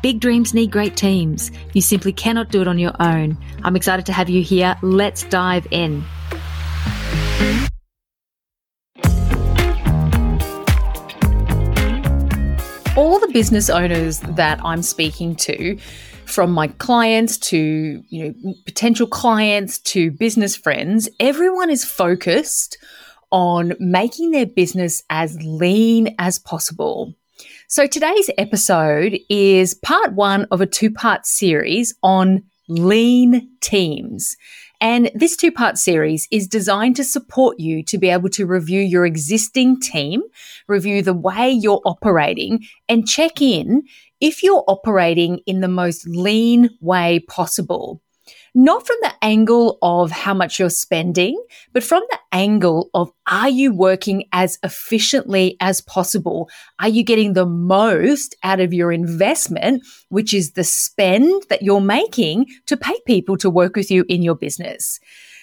Big dreams need great teams. You simply cannot do it on your own. I'm excited to have you here. Let's dive in. All the business owners that I'm speaking to, from my clients to you know potential clients to business friends, everyone is focused on making their business as lean as possible. So today's episode is part one of a two part series on lean teams. And this two part series is designed to support you to be able to review your existing team, review the way you're operating, and check in if you're operating in the most lean way possible not from the angle of how much you're spending, but from the angle of are you working as efficiently as possible? Are you getting the most out of your investment, which is the spend that you're making to pay people to work with you in your business?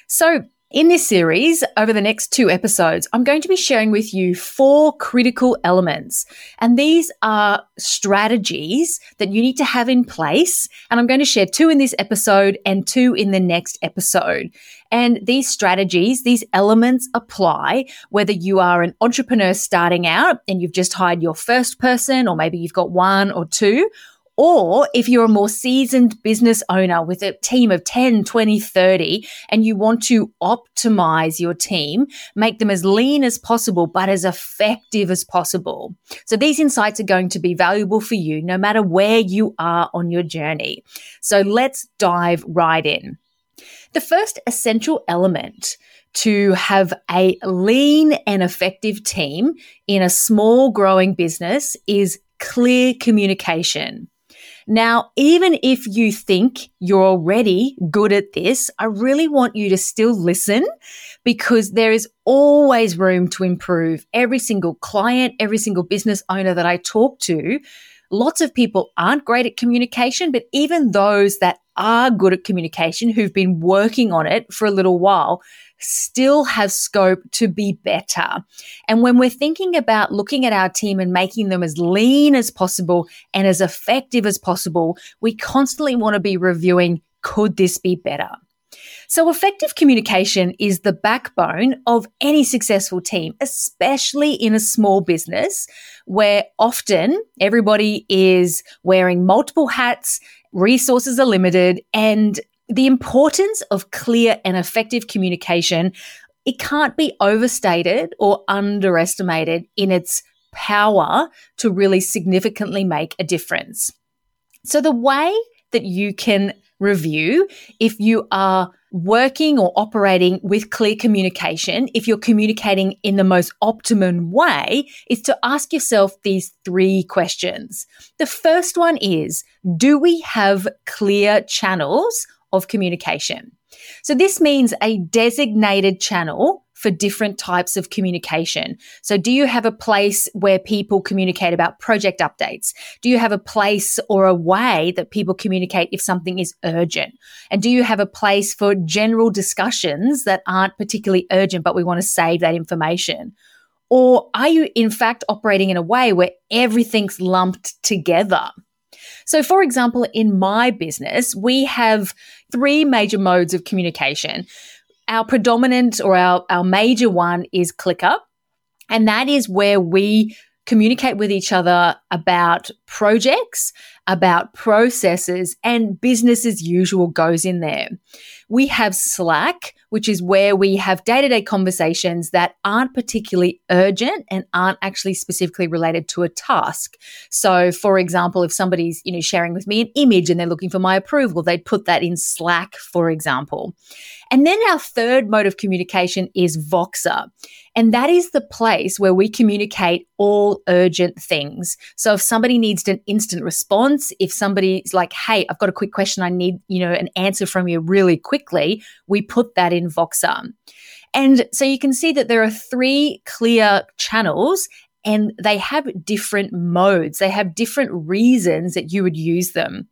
So in this series, over the next two episodes, I'm going to be sharing with you four critical elements. And these are strategies that you need to have in place. And I'm going to share two in this episode and two in the next episode. And these strategies, these elements apply whether you are an entrepreneur starting out and you've just hired your first person, or maybe you've got one or two, or if you're a more seasoned business owner with a team of 10, 20, 30, and you want to optimize your team, make them as lean as possible, but as effective as possible. So these insights are going to be valuable for you no matter where you are on your journey. So let's dive right in. The first essential element to have a lean and effective team in a small growing business is clear communication. Now, even if you think you're already good at this, I really want you to still listen because there is always room to improve. Every single client, every single business owner that I talk to, lots of people aren't great at communication, but even those that are good at communication who've been working on it for a little while, still have scope to be better. And when we're thinking about looking at our team and making them as lean as possible and as effective as possible, we constantly want to be reviewing could this be better? So, effective communication is the backbone of any successful team, especially in a small business where often everybody is wearing multiple hats, resources are limited, and the importance of clear and effective communication, it can't be overstated or underestimated in its power to really significantly make a difference. So the way that you can review if you are working or operating with clear communication, if you're communicating in the most optimum way, is to ask yourself these three questions. The first one is Do we have clear channels of communication. So this means a designated channel for different types of communication. So, do you have a place where people communicate about project updates? Do you have a place or a way that people communicate if something is urgent? And do you have a place for general discussions that aren't particularly urgent, but we want to save that information? Or are you, in fact, operating in a way where everything's lumped together? So, for example, in my business, we have three major modes of communication. Our predominant or our, our major one is ClickUp, and that is where we communicate with each other about projects, about processes, and business as usual goes in there. We have Slack, which is where we have day to day conversations that aren't particularly urgent and aren't actually specifically related to a task. So, for example, if somebody's, you know, sharing with me an image and they're looking for my approval, they'd put that in Slack, for example. And then our third mode of communication is Voxer. And that is the place where we communicate all urgent things. So if somebody needs an instant response. If somebody's like, hey, I've got a quick question, I need, you know, an answer from you really quickly, we put that in Voxer. And so you can see that there are three clear channels and they have different modes. They have different reasons that you would use them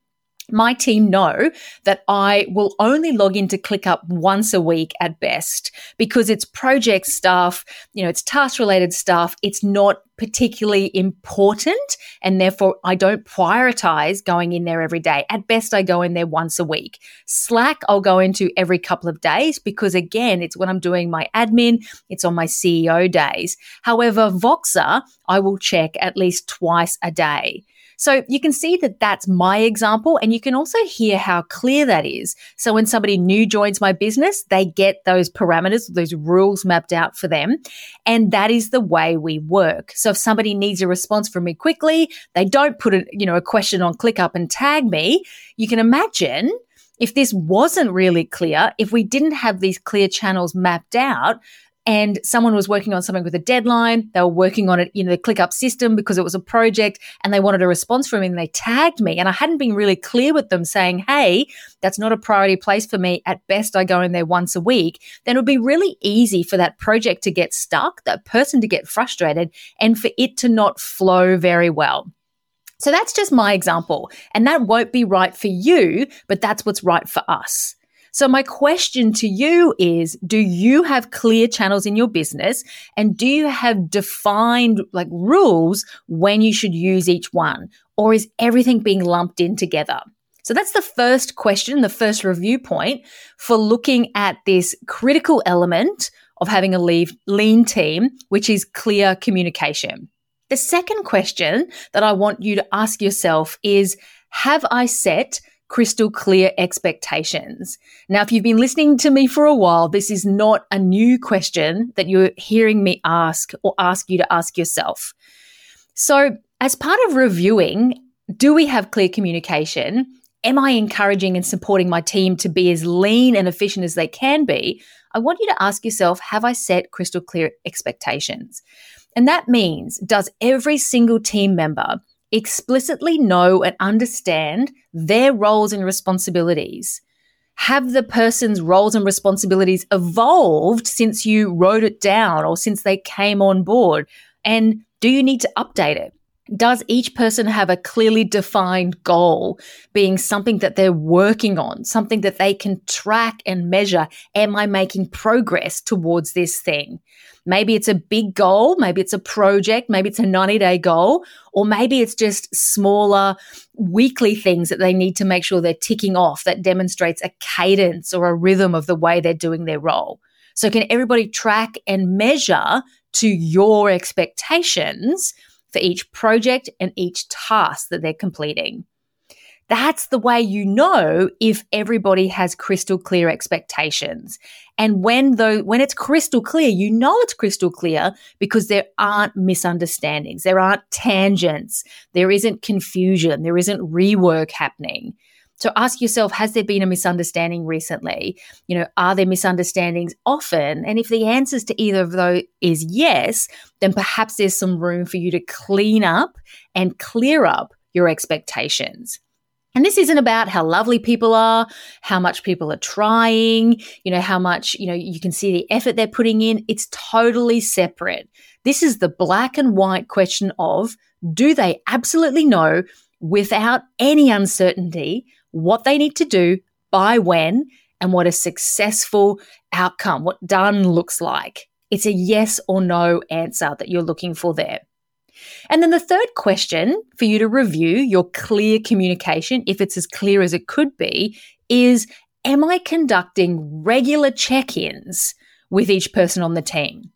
my team know that I will only log into ClickUp once a week at best because it's project stuff, you know, it's task related stuff. It's not particularly important and therefore I don't prioritize going in there every day. At best, I go in there once a week. Slack, I'll go into every couple of days because again, it's when I'm doing my admin, it's on my CEO days. However, Voxer, I will check at least twice a day. So you can see that that's my example, and you can also hear how clear that is. So when somebody new joins my business, they get those parameters, those rules mapped out for them. And that is the way we work. So if somebody needs a response from me quickly, they don't put a, you know, a question on ClickUp and tag me. You can imagine if this wasn't really clear, if we didn't have these clear channels mapped out, and someone was working on something with a deadline. They were working on it in the ClickUp system because it was a project and they wanted a response from me and they tagged me. And I hadn't been really clear with them saying, hey, that's not a priority place for me. At best, I go in there once a week. Then it would be really easy for that project to get stuck, that person to get frustrated, and for it to not flow very well. So that's just my example. And that won't be right for you, but that's what's right for us. So my question to you is, do you have clear channels in your business and do you have defined like rules when you should use each one? Or is everything being lumped in together? So that's the first question, the first review point for looking at this critical element of having a lean team, which is clear communication. The second question that I want you to ask yourself is, have I set crystal clear expectations. Now, if you've been listening to me for a while, this is not a new question that you're hearing me ask or ask you to ask yourself. So, as part of reviewing, do we have clear communication? Am I encouraging and supporting my team to be as lean and efficient as they can be? I want you to ask yourself Have I set crystal clear expectations? And that means, does every single team member explicitly know and understand their roles and responsibilities? Have the person's roles and responsibilities evolved since you wrote it down or since they came on board? And do you need to update it? Does each person have a clearly defined goal being something that they're working on, something that they can track and measure? Am I making progress towards this thing? Maybe it's a big goal, maybe it's a project, maybe it's a 90 day goal, or maybe it's just smaller weekly things that they need to make sure they're ticking off that demonstrates a cadence or a rhythm of the way they're doing their role. So, can everybody track and measure to your expectations for each project and each task that they're completing? That's the way you know if everybody has crystal clear expectations. And when though when it's crystal clear, you know it's crystal clear because there aren't misunderstandings, there aren't tangents, there isn't confusion, there isn't rework happening. So ask yourself, has there been a misunderstanding recently? You know, are there misunderstandings often? And if the answers to either of those is yes, then perhaps there's some room for you to clean up and clear up your expectations. And this isn't about how lovely people are, how much people are trying, you know, how much, you know, you can see the effort they're putting in. It's totally separate. This is the black and white question of do they absolutely know without any uncertainty what they need to do, by when, and what a successful outcome, what done looks like? It's a yes or no answer that you're looking for there. And then the third question for you to review your clear communication, if it's as clear as it could be, is Am I conducting regular check ins with each person on the team?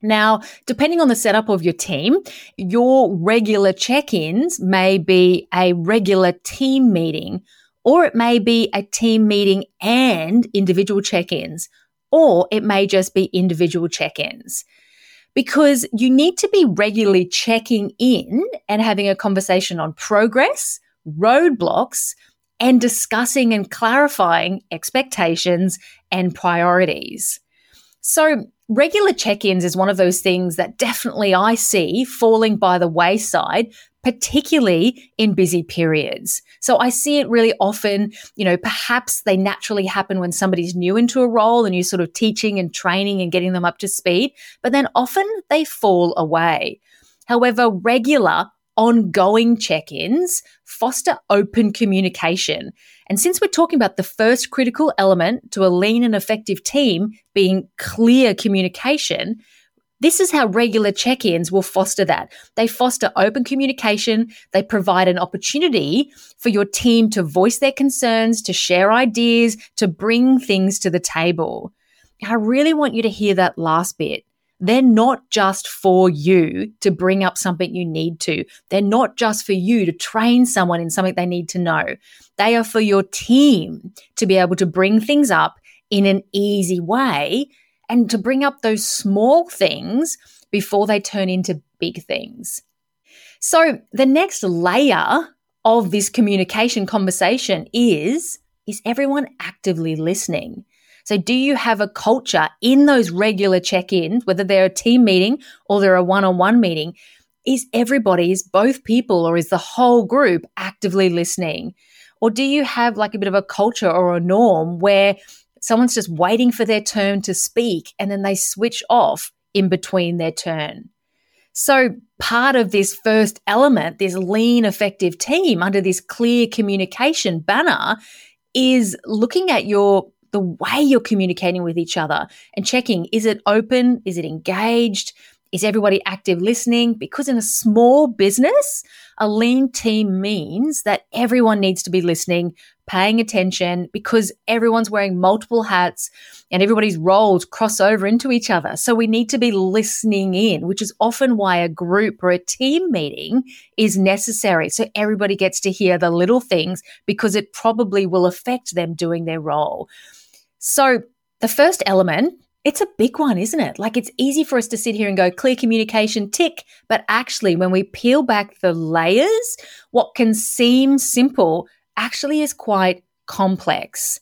Now, depending on the setup of your team, your regular check ins may be a regular team meeting, or it may be a team meeting and individual check ins, or it may just be individual check ins because you need to be regularly checking in and having a conversation on progress, roadblocks, and discussing and clarifying expectations and priorities. So, regular check ins is one of those things that definitely I see falling by the wayside, particularly in busy periods. So I see it really often, you know, perhaps they naturally happen when somebody's new into a role and you're sort of teaching and training and getting them up to speed, but then often they fall away. However, regular ongoing check ins foster open communication. And since we're talking about the first critical element to a lean and effective team being clear communication, this is how regular check ins will foster that. They foster open communication. They provide an opportunity for your team to voice their concerns, to share ideas, to bring things to the table. I really want you to hear that last bit. They're not just for you to bring up something you need to. They're not just for you to train someone in something they need to know. They are for your team to be able to bring things up in an easy way and to bring up those small things before they turn into big things. So the next layer of this communication conversation is is everyone actively listening? So do you have a culture in those regular check-ins, whether they're a team meeting or they're a one-on-one meeting? Is everybody, is both people or is the whole group actively listening? Or do you have like a bit of a culture or a norm where someone's just waiting for their turn to speak and then they switch off in between their turn. So, part of this first element, this lean, effective team under this clear communication banner, is looking at your the way you're communicating with each other and checking is it open? Is it engaged? Is everybody active listening? Because in a small business, a lean team means that everyone needs to be listening, paying attention, because everyone's wearing multiple hats and everybody's roles cross over into each other. So we need to be listening in, which is often why a group or a team meeting is necessary. So everybody gets to hear the little things because it probably will affect them doing their role. So the first element it's a big one, isn't it? Like it's easy for us to sit here and go clear communication, tick. But actually, when we peel back the layers, what can seem simple actually is quite complex.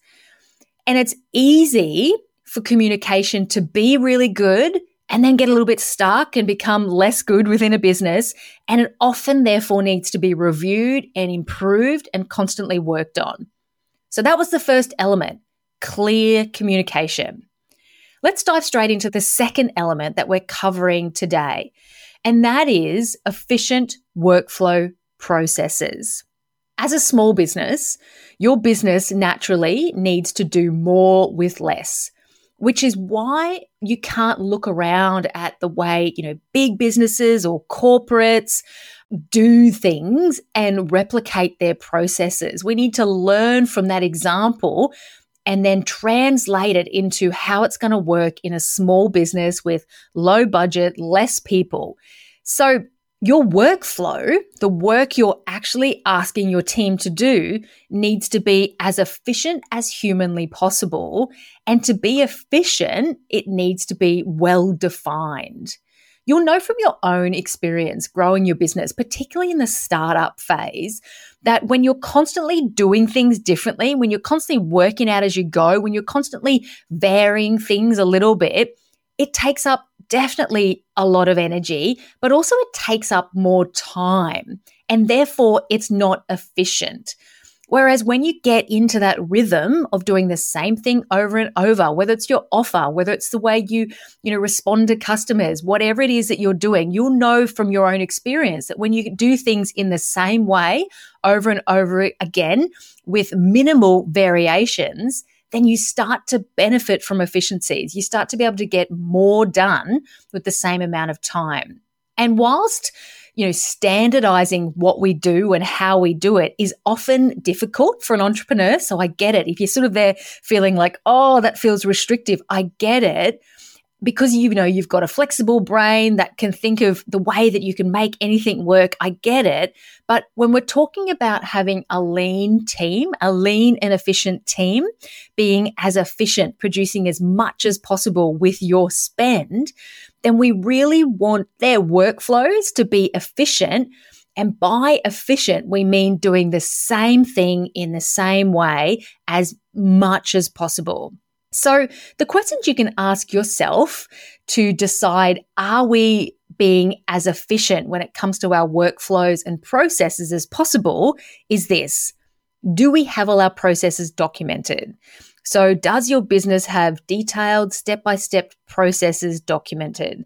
And it's easy for communication to be really good and then get a little bit stuck and become less good within a business. And it often, therefore, needs to be reviewed and improved and constantly worked on. So that was the first element clear communication. Let's dive straight into the second element that we're covering today, and that is efficient workflow processes. As a small business, your business naturally needs to do more with less, which is why you can't look around at the way, you know, big businesses or corporates do things and replicate their processes. We need to learn from that example and then translate it into how it's going to work in a small business with low budget, less people. So, your workflow, the work you're actually asking your team to do, needs to be as efficient as humanly possible. And to be efficient, it needs to be well defined. You'll know from your own experience growing your business, particularly in the startup phase, that when you're constantly doing things differently, when you're constantly working out as you go, when you're constantly varying things a little bit, it takes up definitely a lot of energy, but also it takes up more time. And therefore, it's not efficient. Whereas when you get into that rhythm of doing the same thing over and over, whether it's your offer, whether it's the way you, you know, respond to customers, whatever it is that you're doing, you'll know from your own experience that when you do things in the same way over and over again with minimal variations, then you start to benefit from efficiencies. You start to be able to get more done with the same amount of time. And whilst you know, standardizing what we do and how we do it is often difficult for an entrepreneur. So I get it. If you're sort of there feeling like, oh, that feels restrictive, I get it. Because you know you've got a flexible brain that can think of the way that you can make anything work. I get it. But when we're talking about having a lean team, a lean and efficient team, being as efficient, producing as much as possible with your spend, then we really want their workflows to be efficient. And by efficient, we mean doing the same thing in the same way as much as possible. So, the questions you can ask yourself to decide are we being as efficient when it comes to our workflows and processes as possible is this Do we have all our processes documented? So, does your business have detailed step by step processes documented?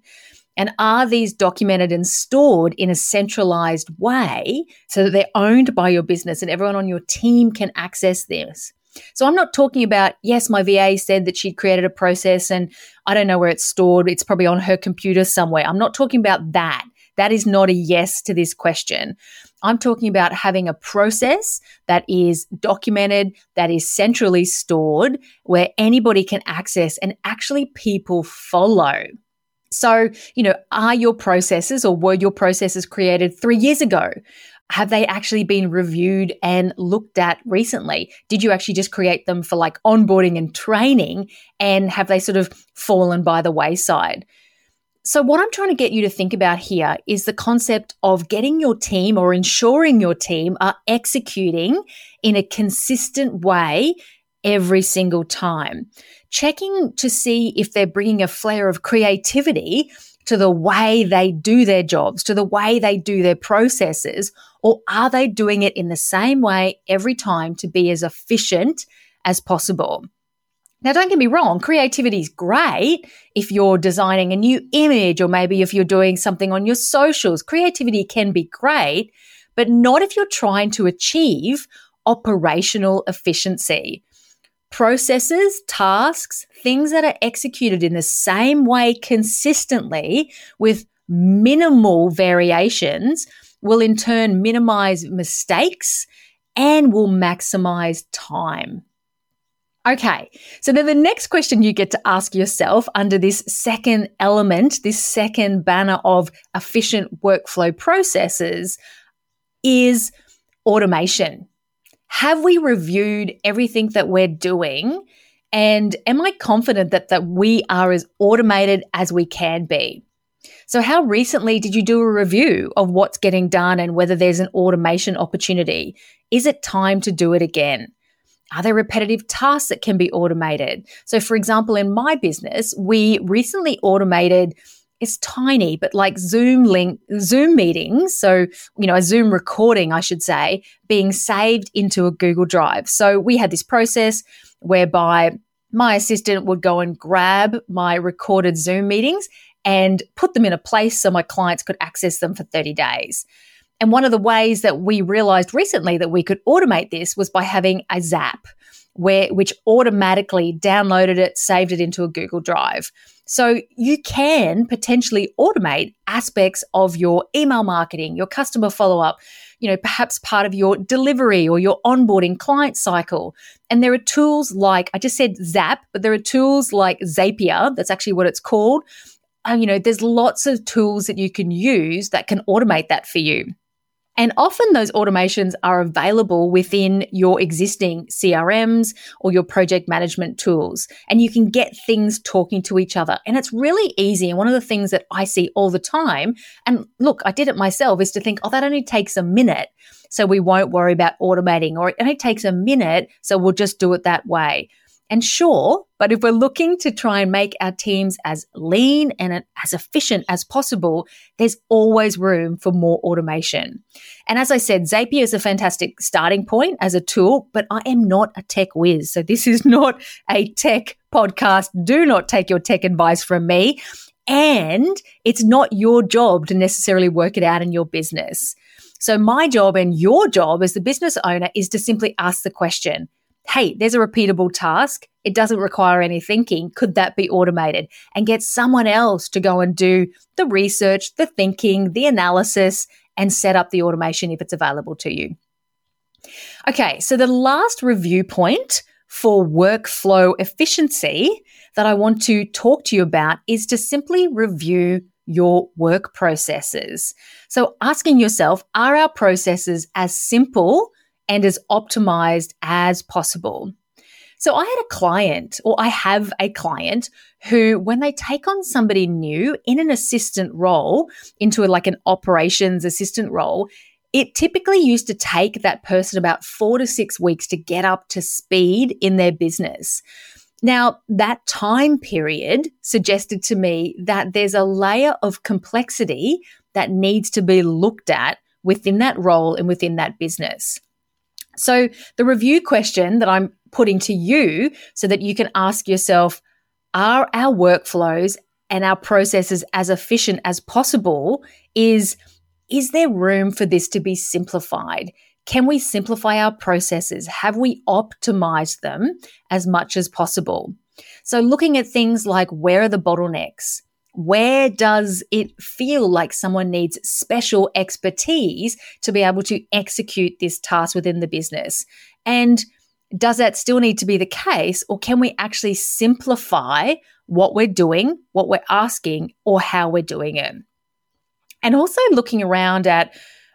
And are these documented and stored in a centralized way so that they're owned by your business and everyone on your team can access this? So I'm not talking about, yes, my VA said that she'd created a process and I don't know where it's stored. It's probably on her computer somewhere. I'm not talking about that. That is not a yes to this question. I'm talking about having a process that is documented, that is centrally stored, where anybody can access and actually people follow. So, you know, are your processes or were your processes created three years ago? Have they actually been reviewed and looked at recently? Did you actually just create them for like onboarding and training? And have they sort of fallen by the wayside? So, what I'm trying to get you to think about here is the concept of getting your team or ensuring your team are executing in a consistent way every single time. Checking to see if they're bringing a flair of creativity to the way they do their jobs, to the way they do their processes, or are they doing it in the same way every time to be as efficient as possible? Now, don't get me wrong, creativity is great if you're designing a new image or maybe if you're doing something on your socials. Creativity can be great, but not if you're trying to achieve operational efficiency processes, tasks, things that are executed in the same way consistently with minimal variations will in turn minimize mistakes and will maximize time. Okay, so then the next question you get to ask yourself under this second element, this second banner of efficient workflow processes is automation. Have we reviewed everything that we're doing? And am I confident that, that we are as automated as we can be? So, how recently did you do a review of what's getting done and whether there's an automation opportunity? Is it time to do it again? Are there repetitive tasks that can be automated? So, for example, in my business, we recently automated it's tiny, but like Zoom link, Zoom meetings. So, you know, a Zoom recording, I should say, being saved into a Google Drive. So we had this process whereby my assistant would go and grab my recorded Zoom meetings and put them in a place so my clients could access them for 30 days. And one of the ways that we realized recently that we could automate this was by having a Zap where which automatically downloaded it, saved it into a Google Drive. So you can potentially automate aspects of your email marketing, your customer follow up, you know, perhaps part of your delivery or your onboarding client cycle. And there are tools like, I just said Zap, but there are tools like Zapier, that's actually what it's called. Uh, you know, there's lots of tools that you can use that can automate that for you. And often those automations are available within your existing CRMs or your project management tools. And you can get things talking to each other. And it's really easy. And one of the things that I see all the time, and look, I did it myself, is to think, oh, that only takes a minute. So we won't worry about automating, or it only takes a minute. So we'll just do it that way. And sure, but if we're looking to try and make our teams as lean and as efficient as possible, there's always room for more automation. And as I said, Zapier is a fantastic starting point as a tool, but I am not a tech whiz. So this is not a tech podcast. Do not take your tech advice from me. And it's not your job to necessarily work it out in your business. So my job and your job as the business owner is to simply ask the question, hey, there's a repeatable task. It doesn't require any thinking. Could that be automated? And get someone else to go and do the research, the thinking, the analysis, and set up the automation if it's available to you. Okay, so the last review point for workflow efficiency that I want to talk to you about is to simply review your work processes. So, asking yourself, are our processes as simple and as optimized as possible. So I had a client, or I have a client, who, when they take on somebody new in an assistant role, into a, like an operations assistant role, it typically used to take that person about four to six weeks to get up to speed in their business. Now, that time period suggested to me that there's a layer of complexity that needs to be looked at within that role and within that business. So, the review question that I'm putting to you so that you can ask yourself are our workflows and our processes as efficient as possible is is there room for this to be simplified? Can we simplify our processes? Have we optimized them as much as possible? So, looking at things like where are the bottlenecks? Where does it feel like someone needs special expertise to be able to execute this task within the business? And does that still need to be the case, or can we actually simplify what we're doing, what we're asking, or how we're doing it? And also looking around at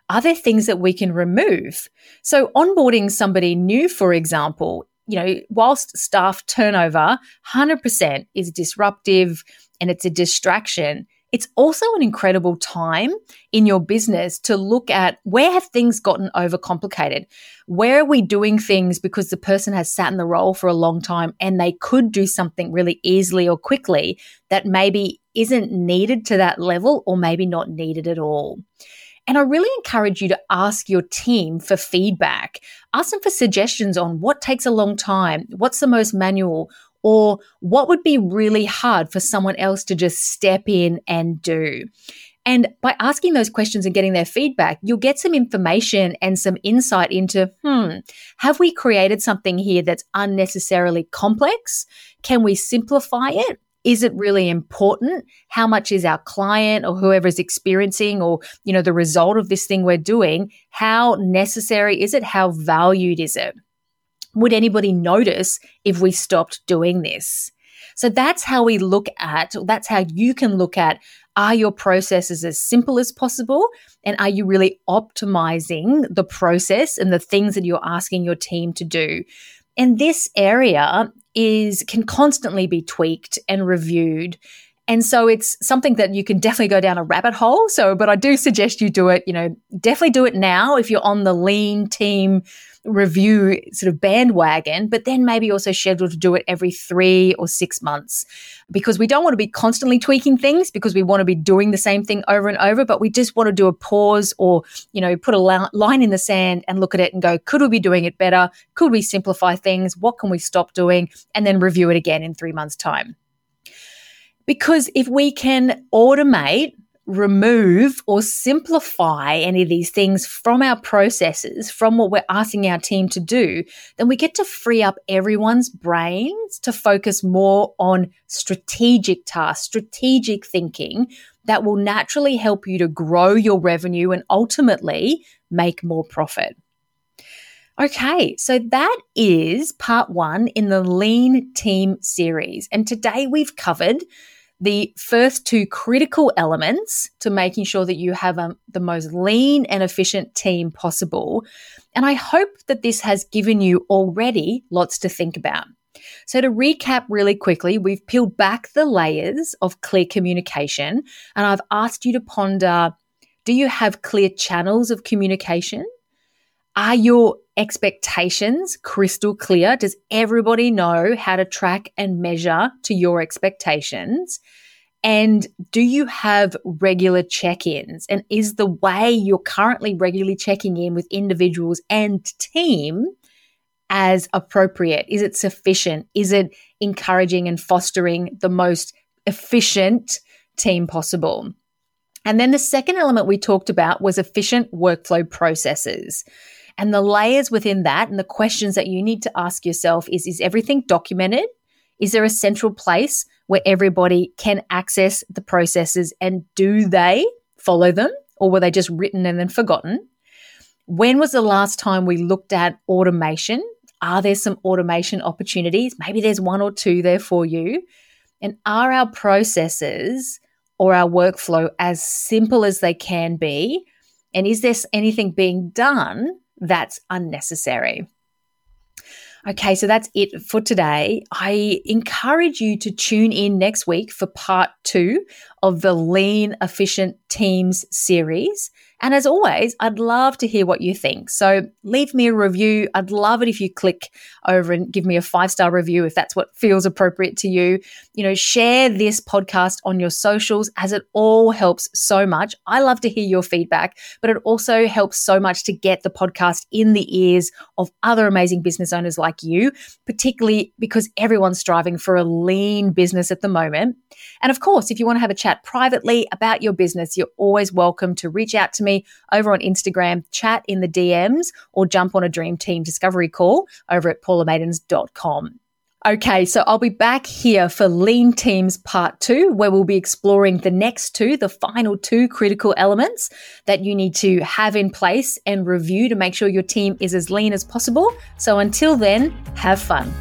are there things that we can remove? So, onboarding somebody new, for example, you know, whilst staff turnover 100% is disruptive and it's a distraction, it's also an incredible time in your business to look at where have things gotten overcomplicated? Where are we doing things because the person has sat in the role for a long time and they could do something really easily or quickly that maybe isn't needed to that level or maybe not needed at all? And I really encourage you to ask your team for feedback. Ask them for suggestions on what takes a long time, what's the most manual, or what would be really hard for someone else to just step in and do. And by asking those questions and getting their feedback, you'll get some information and some insight into, hmm, have we created something here that's unnecessarily complex? Can we simplify it? Is it really important? How much is our client or whoever's experiencing or, you know, the result of this thing we're doing? How necessary is it? How valued is it? Would anybody notice if we stopped doing this? So that's how we look at, that's how you can look at are your processes as simple as possible? And are you really optimizing the process and the things that you're asking your team to do? And this area is can constantly be tweaked and reviewed. And so it's something that you can definitely go down a rabbit hole. So, but I do suggest you do it, you know, definitely do it now if you're on the lean team review sort of bandwagon, but then maybe also schedule to do it every three or six months because we don't want to be constantly tweaking things because we want to be doing the same thing over and over, but we just want to do a pause or, you know, put a line in the sand and look at it and go, could we be doing it better? Could we simplify things? What can we stop doing? And then review it again in three months' time. Because if we can automate remove or simplify any of these things from our processes, from what we're asking our team to do, then we get to free up everyone's brains to focus more on strategic tasks, strategic thinking that will naturally help you to grow your revenue and ultimately make more profit. Okay, so that is part one in the Lean Team series. And today we've covered the first two critical elements to making sure that you have um, the most lean and efficient team possible. And I hope that this has given you already lots to think about. So, to recap really quickly, we've peeled back the layers of clear communication, and I've asked you to ponder do you have clear channels of communication? Are your expectations crystal clear? Does everybody know how to track and measure to your expectations? And do you have regular check ins? And is the way you're currently regularly checking in with individuals and team as appropriate? Is it sufficient? Is it encouraging and fostering the most efficient team possible? And then the second element we talked about was efficient workflow processes. And the layers within that and the questions that you need to ask yourself is Is everything documented? Is there a central place where everybody can access the processes and do they follow them? Or were they just written and then forgotten? When was the last time we looked at automation? Are there some automation opportunities? Maybe there's one or two there for you. And are our processes or our workflow as simple as they can be? And is there anything being done that's unnecessary. Okay, so that's it for today. I encourage you to tune in next week for part two of the Lean Efficient Teams series. And as always, I'd love to hear what you think. So leave me a review. I'd love it if you click over and give me a five star review if that's what feels appropriate to you. You know, share this podcast on your socials as it all helps so much. I love to hear your feedback, but it also helps so much to get the podcast in the ears of other amazing business owners like you, particularly because everyone's striving for a lean business at the moment. And of course, if you want to have a chat privately about your business, you're always welcome to reach out to me over on Instagram, chat in the DMs, or jump on a Dream Team discovery call over at paulamaidens.com. Okay, so I'll be back here for Lean Teams Part 2, where we'll be exploring the next two, the final two critical elements that you need to have in place and review to make sure your team is as lean as possible. So until then, have fun.